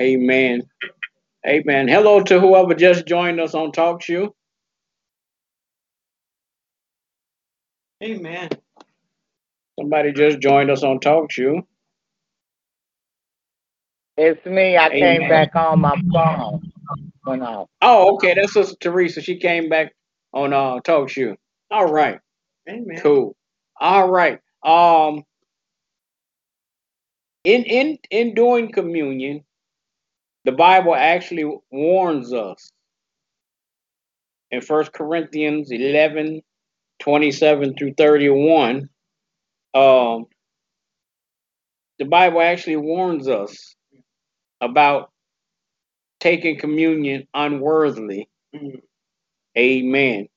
Amen. Amen. Hello to whoever just joined us on TalkShoe. Amen. Somebody just joined us on TalkShoe. It's me. I Amen. came back on my phone. Went off. Oh, okay. That's Sister Teresa. She came back on uh TalkShoe. All right. Amen. Cool. All right. Um in in in doing communion, the Bible actually warns us in First Corinthians 11, 27 through 31. Um, the Bible actually warns us about taking communion unworthily. Amen.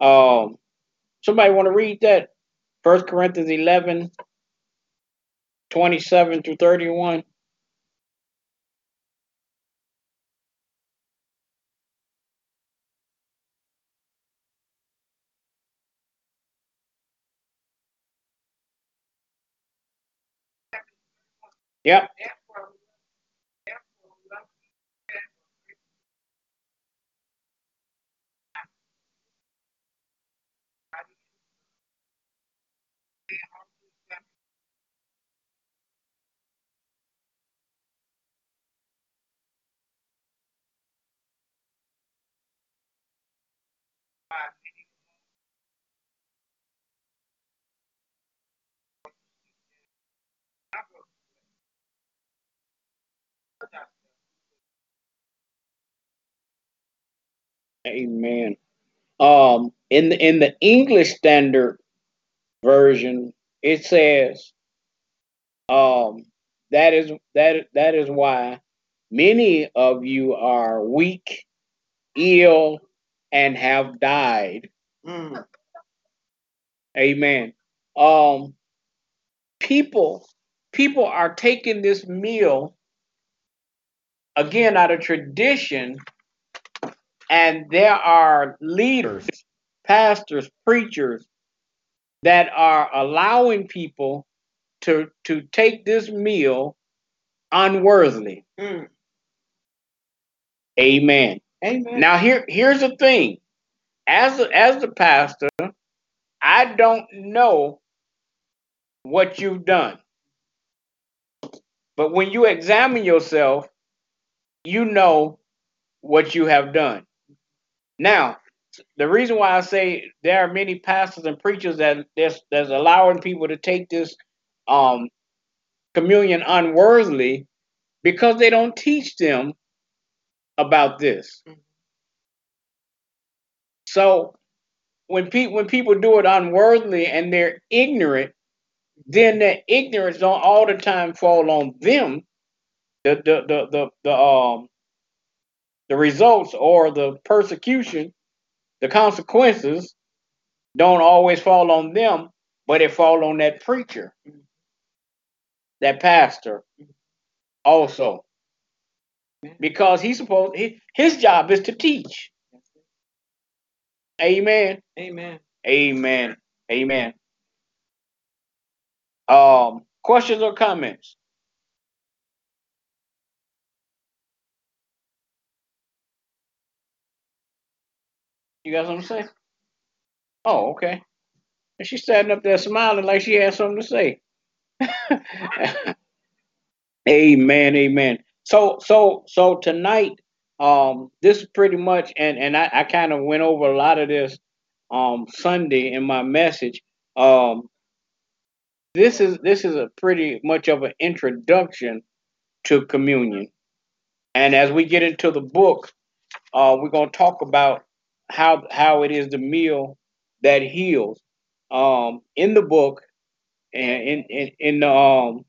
Um, somebody want to read that? First Corinthians 11, 27 through 31. Yep. Amen. Um, in the in the English Standard Version, it says, um, that is that that is why many of you are weak, ill, and have died. Mm. Amen. Um, people people are taking this meal again out of tradition, and there are leaders, pastors, preachers that are allowing people to to take this meal unworthily. Mm. Amen. Amen. Now here here's the thing. As a, as the pastor, I don't know what you've done. But when you examine yourself, you know what you have done. Now, the reason why I say there are many pastors and preachers that that's, that's allowing people to take this um, communion unworthily because they don't teach them about this. Mhm. So when people when people do it unworthily and they're ignorant, then that ignorance don't all the time fall on them. The the the the, the um the results or the persecution, the consequences don't always fall on them, but it fall on that preacher, that pastor also. Because he's supposed he, his job is to teach. Amen. Amen. Amen. Amen. Um, questions or comments? You got something to say? Oh, okay. And she's standing up there smiling like she has something to say. amen, amen. So so so tonight, um, this is pretty much and and I, I kind of went over a lot of this um Sunday in my message. Um this is this is a pretty much of an introduction to communion. And as we get into the book, uh, we're going to talk about how how it is the meal that heals. Um, in the book, and in in, in the um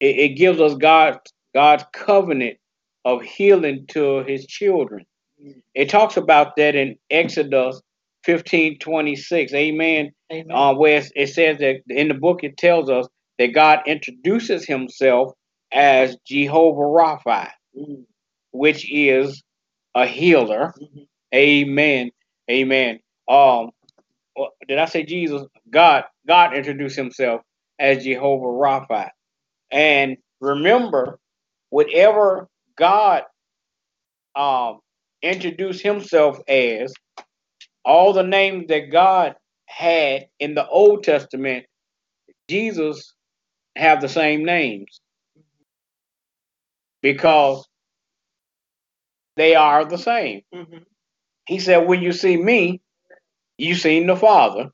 it, it gives us God God's covenant of healing to his children. It talks about that in Exodus 15 26. Amen. Amen. Uh, where it- says that in the book it tells us that God introduces himself as Jehovah Rapha, Mm, which is a healer. mhm. Amen. Amen. Um, did I say Jesus? God, God introduced himself as Jehovah Rapha. And remember, whatever God um introduced himself as, all the names that God had in the Old Testament, Jesus have the same names because they are the same. Mhm. He said, When you see me, you seen the Father.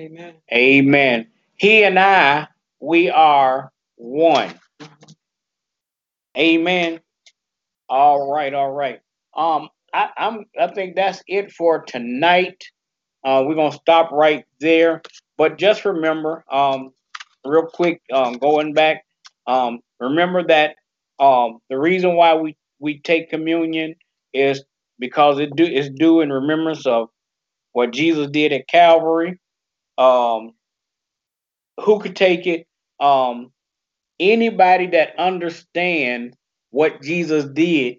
Amen. Amen. He and I, we are one. Amen. All right, all right. Um, I, I'm I think that's it for tonight. Uh, we're gonna stop right there. But just remember, um, real quick, um, going back, um, remember that um, the reason why we we take communion is because it do is due in remembrance of what Jesus did at Calvary. Um, who could take it? Um, anybody that understands what Jesus did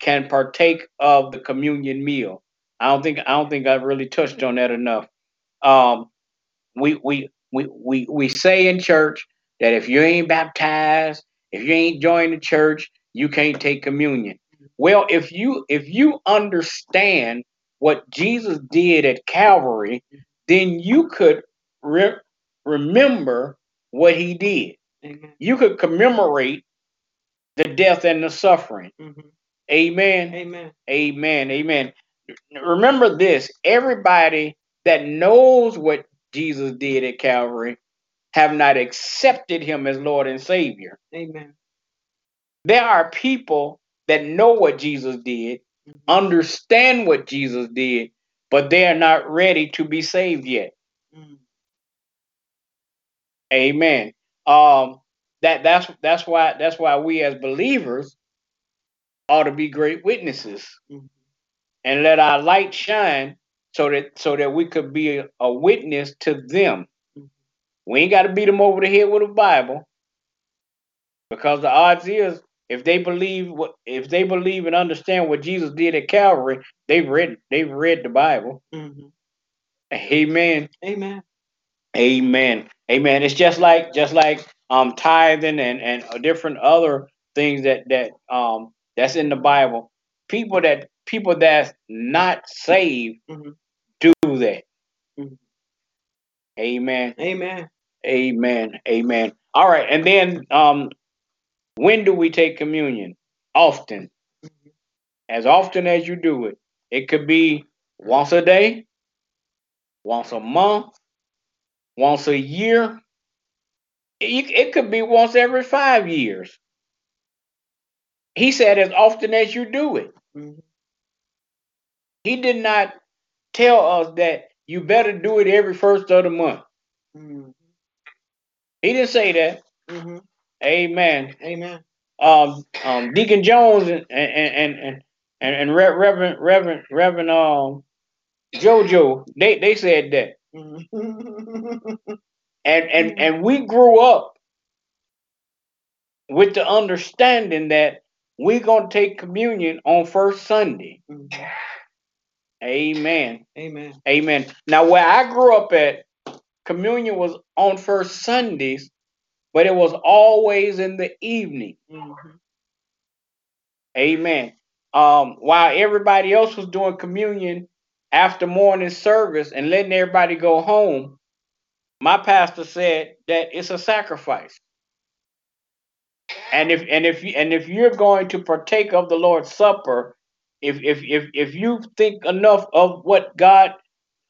can partake of the communion meal. I don't think I don't think I've really touched on that enough. Um, we we we we we say in church that if you ain't baptized, if you ain't joined the church, you can't take communion. Well, if you if you understand what Jesus did at Calvary, then you could re- remember what he did. Amen. You could commemorate the death and the suffering. Mhm. Amen. Amen. Amen. Amen. Remember this everybody that knows what Jesus did at Calvary have not accepted him as Lord and Savior. Amen. There are people that know what Jesus did, Mhm. understand what Jesus did, but they are not ready to be saved yet. Mm. Amen. Um that that's that's why that's why we as believers ought to be great witnesses Mhm. and let our light shine so that so that we could be a, a witness to them. Mhm. We ain't got to beat them over the head with a Bible because the odds is if they believe what if they believe and understand what Jesus did at Calvary, they've read they've read the Bible. Mhm. Amen. Amen. Amen. Amen. It's just like just like um tithing and and different other things that that um that's in the Bible. People that people that's not saved Mhm. do that. Mhm. Amen. Amen. Amen. Amen. All right. And then um when do we take communion? Often. Mhm. As often as you do it. It could be once a day, once a month, once a year. It, it could be once every five years. He said as often as you do it. Mhm. He did not tell us that you better do it every first of the month. Mhm. He didn't say that. Mhm. Amen. Amen. Um, um, Deacon Jones and and and and, and, Reverend Reverend Reverend um JoJo, they they said that. and and Mhm. and we grew up with the understanding that we're gonna take communion on first Sunday. Mhm. Amen. Amen. Amen. Now, where I grew up at, communion was on first Sundays, but it was always in the evening. Mhm. Amen. Um, while everybody else was doing communion after morning service and letting everybody go home, my pastor said that it's a sacrifice. And if and if and if you're going to partake of the Lord's Supper, if if if if you think enough of what God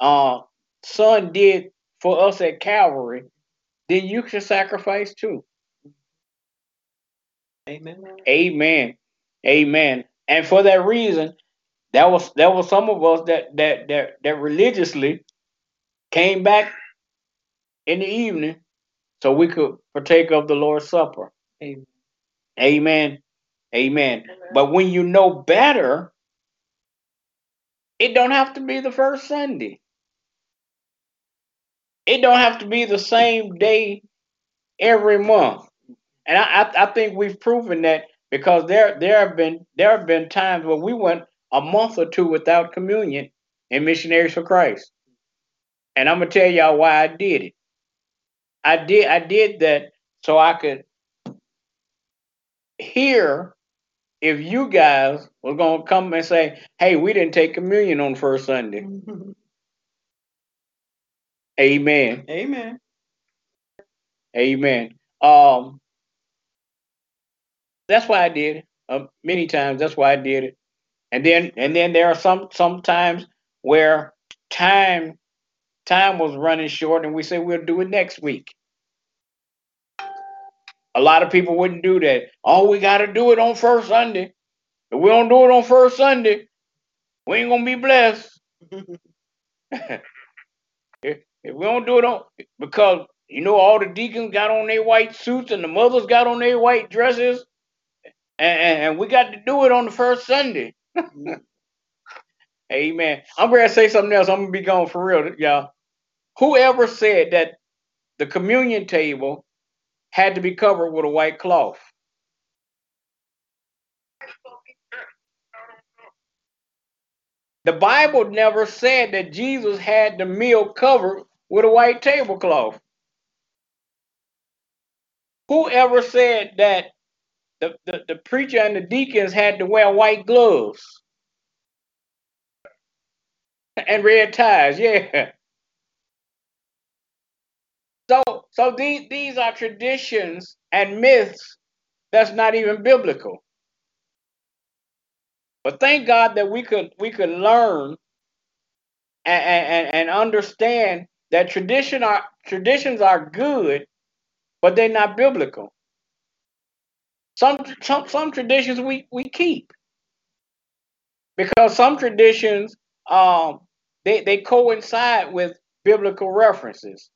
uh Son did for us at Calvary, then you can sacrifice too. Amen. Amen. Amen. And for that reason, that was there was some of us that that that that religiously came back in the evening so we could partake of the Lord's Supper. Amen. Amen. Amen. But when you know better, it don't have to be the first Sunday. It don't have to be the same day every month. And I, I, I think we've proven that because there there have been there have been times where we went a month or two without communion in Missionaries for Christ. And I'm gonna tell y'all why I did it. I did I did that so I could hear if you guys were gonna come and say, "Hey, we didn't take communion on first Sunday." Amen. Amen. Amen. Um, that's why I did it. Uh, many times, that's why I did it. And then, and then there are some some times where time time was running short, and we say we'll do it next week. A lot of people wouldn't do that. Oh, we got to do it on first Sunday. If we don't do it on first Sunday, we ain't gonna be blessed. if, if we don't do it on because you know all the deacons got on their white suits and the mothers got on their white dresses, and, and we got to do it on the first Sunday. Amen. I'm gonna say something else. I'm gonna be gone for real, y'all. Whoever said that the communion table had to be covered with a white cloth? The Bible never said that Jesus had the meal covered with a white tablecloth. Whoever said that the, the, the preacher and the deacons had to wear white gloves and red ties? Yeah. So so these these are traditions and myths that's not even biblical. But thank God that we could we could learn and, and, and understand that tradition are traditions are good, but they're not biblical. Some some some traditions we, we keep because some traditions um they, they coincide with biblical references,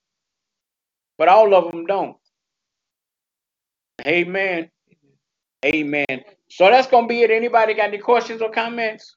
but all of them don't. Amen. Amen. So that's gonna be it. Anybody got any questions or comments?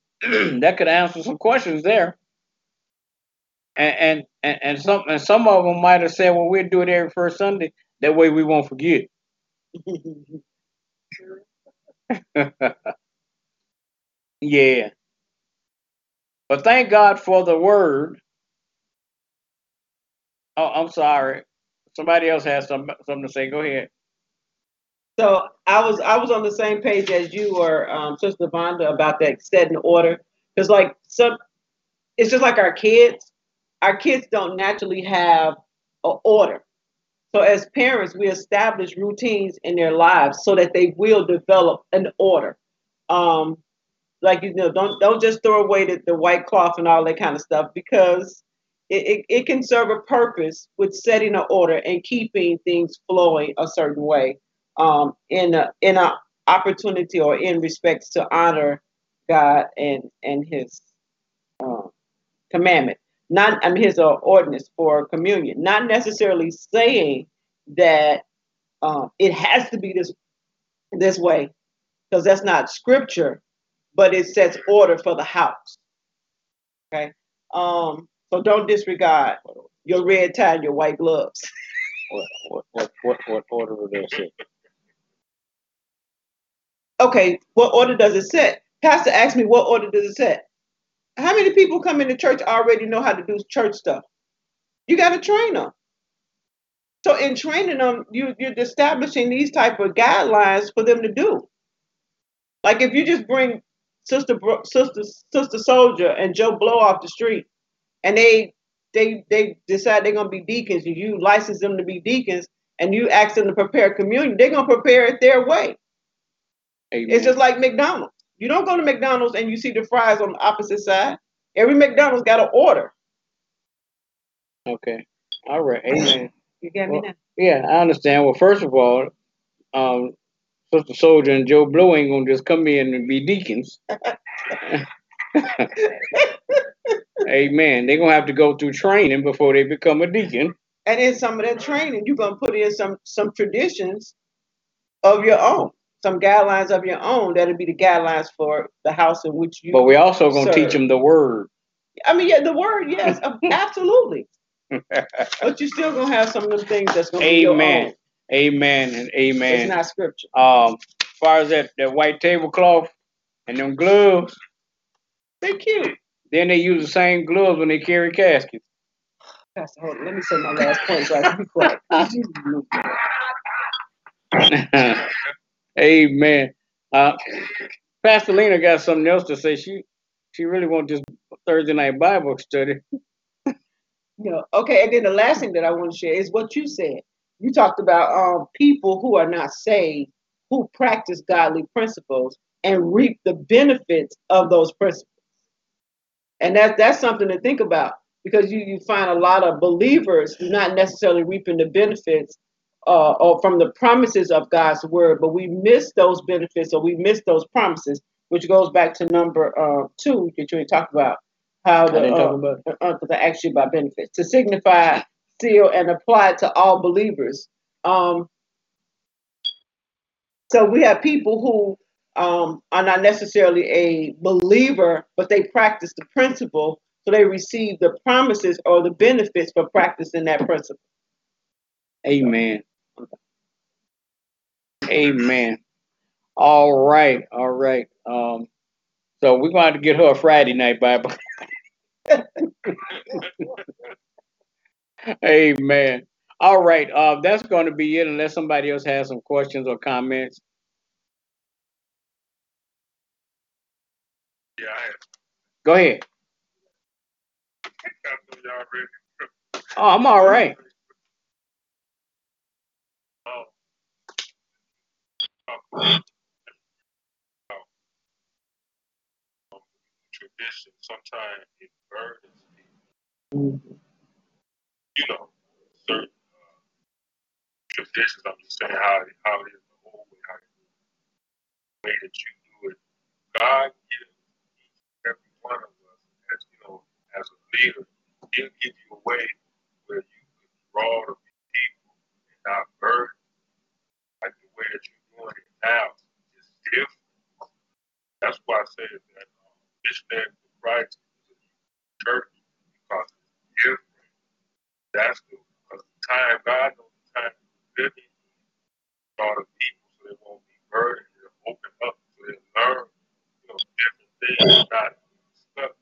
that could answer some questions there. And and and, some and some of them might have said, well, we'll do it every first Sunday. That way we won't forget. yeah. But thank God for the word. Oh, I'm sorry. Somebody else has some, something to say. Go ahead. So I was I was on the same page as you were, um, Sister Vonda, about that setting order. Because like some, it's just like our kids. Our kids don't naturally have an order. So as parents, we establish routines in their lives so that they will develop an order. Um, like you know, don't don't just throw away the, the white cloth and all that kind of stuff because it, it, it can serve a purpose with setting an order and keeping things flowing a certain way um, in a in a opportunity or in respects to honor God and and His um, commandment. Not I mean His uh, ordinance for communion. Not necessarily saying that um, it has to be this this way because that's not scripture, but it sets order for the house. Okay, um, so don't disregard your red tie and your white gloves. What what what what, order they say? Okay, what order does it set? Pastor asked me, what order does it set? How many people come into church already know how to do church stuff? You got to train them. So in training them, you you're establishing these type of guidelines for them to do. Like if you just bring sister sister sister soldier and Joe Blow off the street, and they they they decide they're gonna be deacons, and you license them to be deacons, and you ask them to prepare communion, they're gonna prepare it their way. Amen. It's just like McDonald's. You don't go to McDonald's and you see the fries on the opposite side. Every McDonald's got an order. okay. All right. Amen. You get me Well, now? Yeah, I understand. Well, first of all, um, Sister Soldier and Joe Blow ain't gonna just come in and be deacons. Amen. They're gonna have to go through training before they become a deacon. And in some of that training, you're gonna put in some some traditions of your own, some guidelines of your own. That'll be the guidelines for the house in which you. But we also gonna teach them the word. I mean, yeah, the word, yes, absolutely. But you're still gonna have some of them things that's gonna be your Amen. own. Amen and amen. It's not scripture. Um, as far as that, that white tablecloth and them gloves, They're cute. then they use the same gloves when they carry caskets. Pastor, hold on. Let me say my last point so I can be quiet. Amen. Uh, Pastor Lena got something else to say. She she really want this Thursday night Bible study. Know, okay, and then the last thing that I want to share is what you said. You talked about um, people who are not saved, who practice godly principles and reap the benefits of those principles. And that, that's something to think about because you, you find a lot of believers not necessarily reaping the benefits uh, or from the promises of God's word, but we miss those benefits or we miss those promises, which goes back to number uh, two that you talked about. How the didn't talk uh, about it. uh, 'cause I asked you about benefits to signify, seal, and apply to all believers. Um, so we have people who um, are not necessarily a believer, but they practice the principle, so they receive the promises or the benefits for practicing that principle. Amen. Amen. All right, all right. Um, so we're going to get her a Friday night Bible. Amen. All right. Uh, that's going to be it, unless somebody else has some questions or comments. Yeah, I had Go ahead. I know y'all ready. Oh, I'm all right. Um, tradition sometimes it burdens people. You know, certain uh, traditions. I'm just saying how how it is the whole way, how it is, the way that you do it. God gives every one of us, as you know, as a leader, He'll give you a way where you can draw the people and not burden like the way that it now is different. That's why I say that um, missionary for Christ is a church because it's different. That's the because the time God knows the time we're living in. Draw the people so they won't be burdened. They'll open up so they learn, you know, different things, not stuck.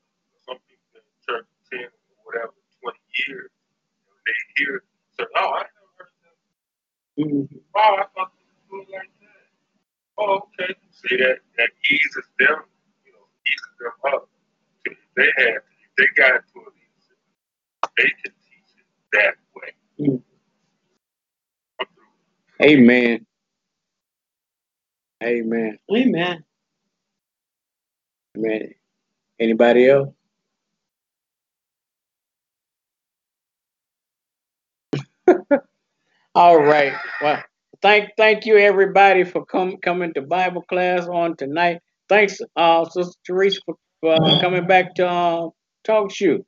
Some people in church ten or whatever, twenty years, and when they hear say, "Oh, I never heard that." Oh, I thought you were doing like that. Oh, okay. See that that eases them, you know, eases them up. If they had, if they got to a leadership, they can teach it that way. I'm. Amen. Amen. Amen. Amen. Anybody else? All right. Well, thank thank you everybody for come coming to Bible class on tonight. Thanks, uh, Sister Teresa, for, for uh, coming back to uh, TalkShoe.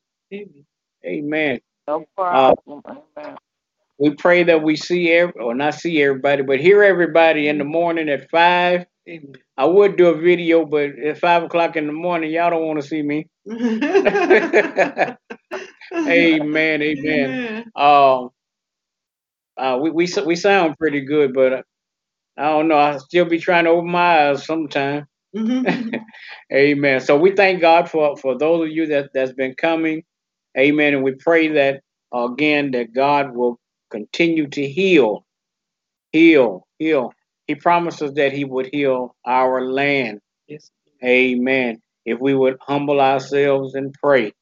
Amen. No problem. Amen. We pray that we see every, or not see everybody, but hear everybody in the morning at five. Amen. I would do a video, but at five o'clock in the morning, y'all don't want to see me. Amen. Amen. Amen. Um, uh, we we we sound pretty good, but I don't know. I still be trying to open my eyes sometime. Amen. So we thank God for for those of you that that's been coming. Amen. And we pray that uh, again that God will continue to heal, heal, heal. He promises that he would heal our land. Yes. Amen. If we would humble ourselves and pray.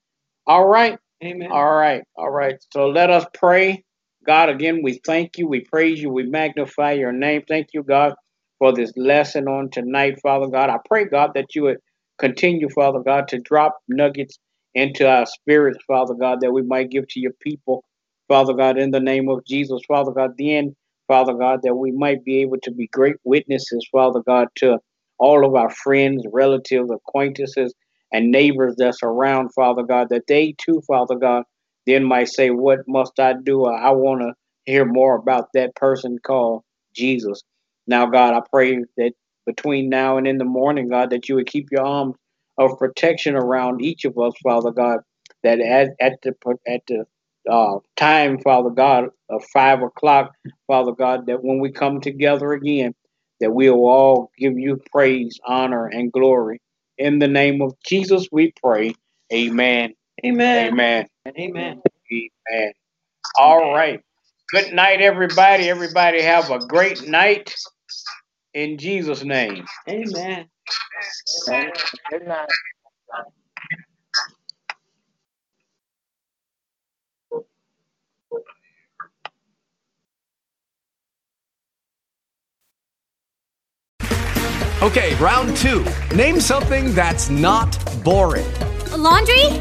All right. Amen. All right. All right. So let us pray. God, again, we thank you. We praise you. We magnify your name. Thank you, God, for this lesson on tonight, Father God. I pray, God, that you would continue, Father God, to drop nuggets into our spirits, Father God, that we might give to your people, Father God, in the name of Jesus, Father God. Then, Father God, that we might be able to be great witnesses, Father God, to all of our friends, relatives, acquaintances, and neighbors that's around, Father God, that they too, Father God, then might say, What must I do? I want to hear more about that person called Jesus. Now, God, I pray that between now and in the morning, God, that you would keep your arms of protection around each of us, Father God, that at, at the at the uh, time, Father God, of five o'clock, Father God, that when we come together again, that we will all give you praise, honor, and glory. In the name of Jesus, we pray. Amen. Amen. Amen. Amen. Amen. All right. Good night, everybody. Everybody have a great night in Jesus' name. Amen. Good night. Okay, round two. Name something that's not boring. A laundry?